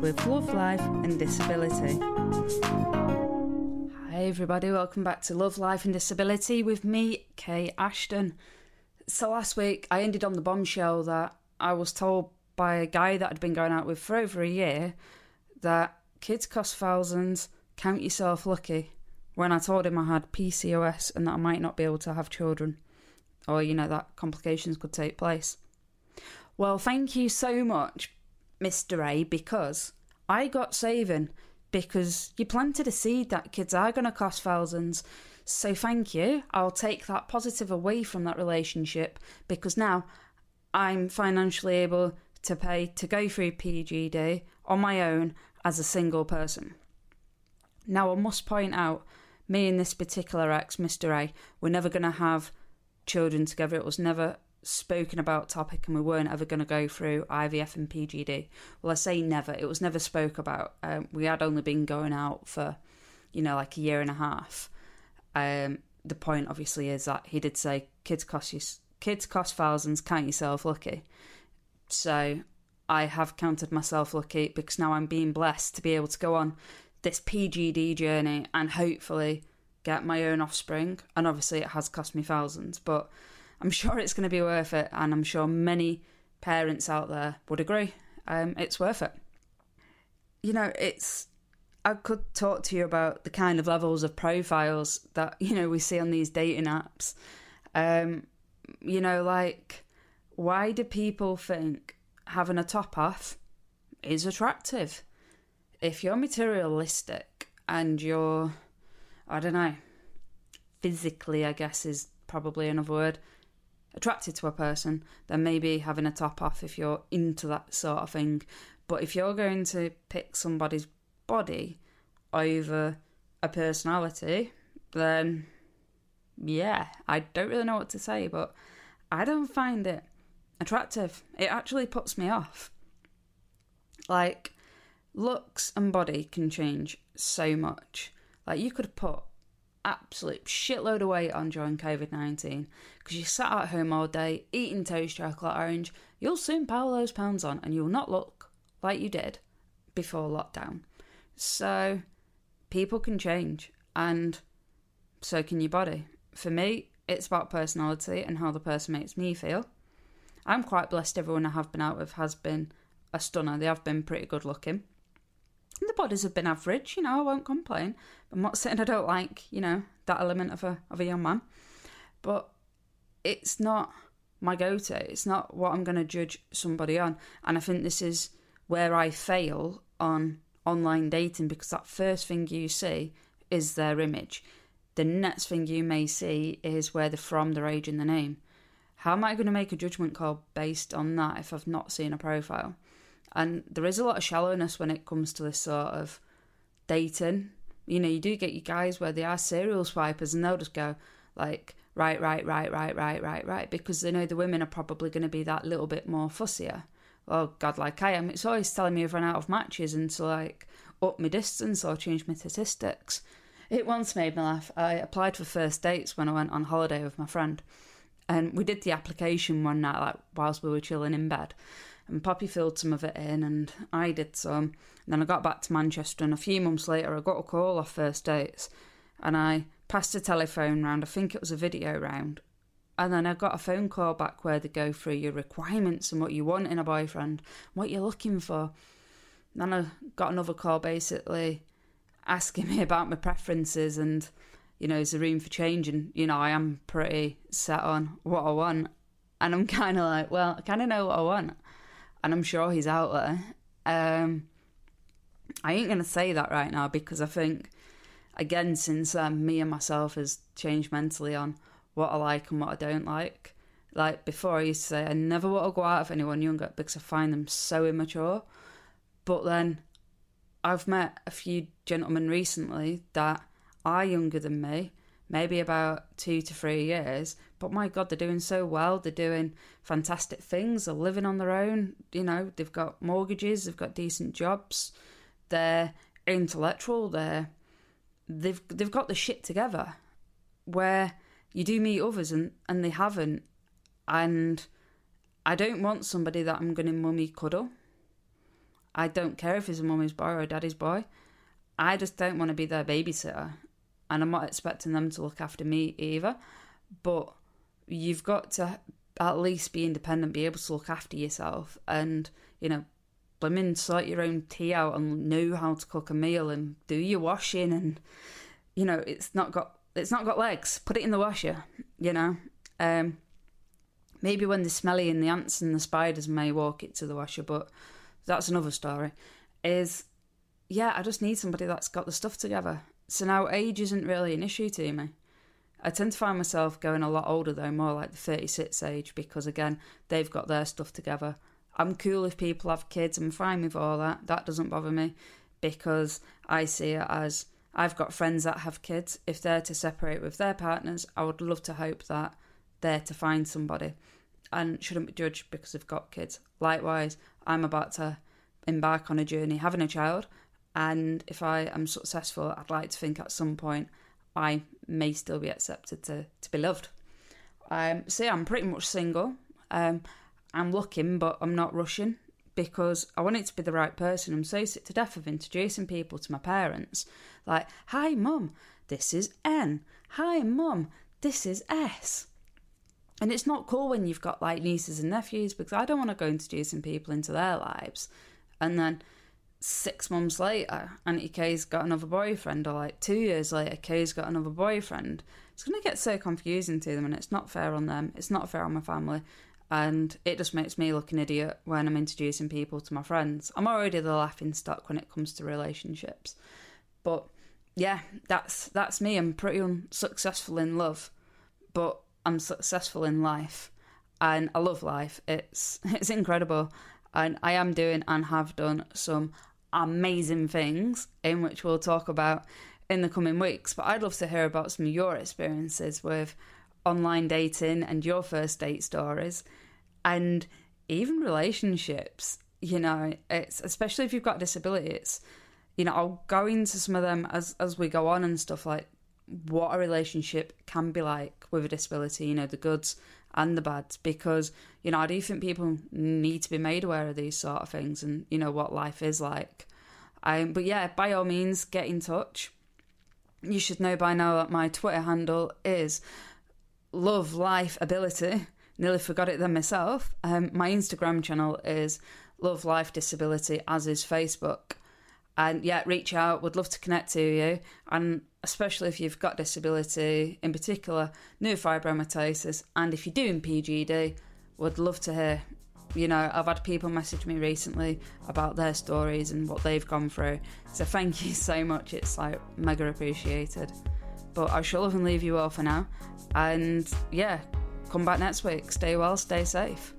with Love, Life and Disability. Hi, everybody, welcome back to Love, Life and Disability with me, Kay Ashton. So, last week I ended on the bombshell that I was told by a guy that I'd been going out with for over a year that kids cost thousands, count yourself lucky, when I told him I had PCOS and that I might not be able to have children, or, you know, that complications could take place. Well, thank you so much, Mr. A, because I got saving because you planted a seed that kids are going to cost thousands. So thank you. I'll take that positive away from that relationship because now I'm financially able to pay to go through PGD on my own as a single person. Now, I must point out, me and this particular ex, Mr. A, we're never going to have children together. It was never spoken about topic and we weren't ever going to go through IVF and PGD. Well, I say never. It was never spoke about. Um, we had only been going out for, you know, like a year and a half. Um, the point, obviously, is that he did say kids cost you kids cost thousands. Count yourself lucky. So I have counted myself lucky because now I'm being blessed to be able to go on this PGD journey and hopefully get my own offspring. And obviously, it has cost me thousands, but I'm sure it's going to be worth it, and I'm sure many parents out there would agree. Um, it's worth it. You know, it's. I could talk to you about the kind of levels of profiles that you know we see on these dating apps. Um, you know, like why do people think having a top off is attractive? If you're materialistic and you're, I don't know, physically, I guess is probably another word, attracted to a person, then maybe having a top off if you're into that sort of thing. But if you're going to pick somebody's body over a personality, then yeah, I don't really know what to say, but I don't find it attractive. It actually puts me off. Like, looks and body can change so much. Like, you could put absolute shitload of weight on during COVID 19 because you sat at home all day eating toast, chocolate, orange. You'll soon pile those pounds on and you'll not look like you did before lockdown. So, people can change and so can your body. For me, it's about personality and how the person makes me feel. I'm quite blessed everyone I have been out with has been a stunner. They have been pretty good looking. The bodies have been average, you know, I won't complain. I'm not saying I don't like, you know, that element of a of a young man. But it's not my go to. It's not what I'm gonna judge somebody on. And I think this is where I fail on online dating because that first thing you see is their image. The next thing you may see is where they're from, their age, and their name. How am I going to make a judgment call based on that if I've not seen a profile? And there is a lot of shallowness when it comes to this sort of dating. You know, you do get your guys where they are serial swipers and they'll just go like, right, right, right, right, right, right, right, because they know the women are probably going to be that little bit more fussier. Oh, God, like I am. It's always telling me I've run out of matches and to like up my distance or change my statistics. It once made me laugh. I applied for first dates when I went on holiday with my friend and we did the application one night, like whilst we were chilling in bed. And Poppy filled some of it in, and I did some. And then I got back to Manchester, and a few months later, I got a call off first dates, and I passed a telephone round. I think it was a video round, and then I got a phone call back where they go through your requirements and what you want in a boyfriend, what you're looking for. Then I got another call basically asking me about my preferences and you know, is there room for change? And, you know, I am pretty set on what I want. And I'm kind of like, well, I kind of know what I want. And I'm sure he's out there. Um, I ain't to say that right now because I think, again, since um, me and myself has changed mentally on what I like and what I don't like. Like before, I used to say I never want to go out with anyone younger because I find them so immature. But then I've met a few gentlemen recently that are younger than me, maybe about two to three years. But my God, they're doing so well. They're doing fantastic things. They're living on their own. You know, they've got mortgages. They've got decent jobs. They're intellectual. They're they've they've got the shit together. Where you do meet others and and they haven't. And I don't want somebody that I'm going to mummy cuddle. I don't care if he's a mummy's boy or a daddy's boy. I just don't want to be their babysitter. And I'm not expecting them to look after me either. But you've got to at least be independent, be able to look after yourself, and, you know, blooming sort your own tea out and know how to cook a meal and do your washing and, you know, it's not got it's not got legs. Put it in the washer, you know. Um, maybe when they're smelly and the ants and the spiders may walk it to the washer, but that's another story. Is yeah, I just need somebody that's got the stuff together. So now age isn't really an issue to me. I tend to find myself going a lot older though, more like the 36 age, because again, they've got their stuff together. I'm cool if people have kids, I'm fine with all that. That doesn't bother me because I see it as I've got friends that have kids. If they're to separate with their partners, I would love to hope that they're to find somebody and shouldn't be judged because they've got kids. Likewise, I'm about to embark on a journey having a child, and if I am successful, I'd like to think at some point I may still be accepted to, to be loved. Um, so yeah, I'm pretty much single. Um, I'm looking, but I'm not rushing because I want it to be the right person. I'm so sick to death of introducing people to my parents. Like, hi, mum, this is N. Hi, mum, this is S. And it's not cool when you've got like nieces and nephews because I don't want to go introducing people into their lives. And then six months later, Auntie Kay's got another boyfriend, or like two years later, Kay's got another boyfriend. It's going to get so confusing to them, and it's not fair on them. It's not fair on my family and it just makes me look an idiot when I'm introducing people to my friends. I'm already the laughing stock when it comes to relationships, but yeah, that's that's me. I'm pretty unsuccessful in love, but I'm successful in life, and I love life. It's it's incredible, and I am doing and have done some amazing things in which we'll talk about in the coming weeks. But I'd love to hear about some of your experiences with online dating and your first date stories and even relationships you know it's especially if you've got disabilities you know i'll go into some of them as as we go on and stuff like what a relationship can be like with a disability you know the goods and the bads because you know i do think people need to be made aware of these sort of things and you know what life is like um, but yeah by all means get in touch you should know by now that my twitter handle is love life ability nearly forgot it then myself. Um, my Instagram channel is Love Life Disability, as is Facebook. And yeah, reach out. Would love to connect to you, and especially if you've got disability, in particular neurofibromatosis, and if you're doing PGD, would love to hear. You know, I've had people message me recently about their stories and what they've gone through. So thank you so much. It's like mega appreciated. But I shall love and leave you all for now. And yeah, come back next week. Stay well, stay safe.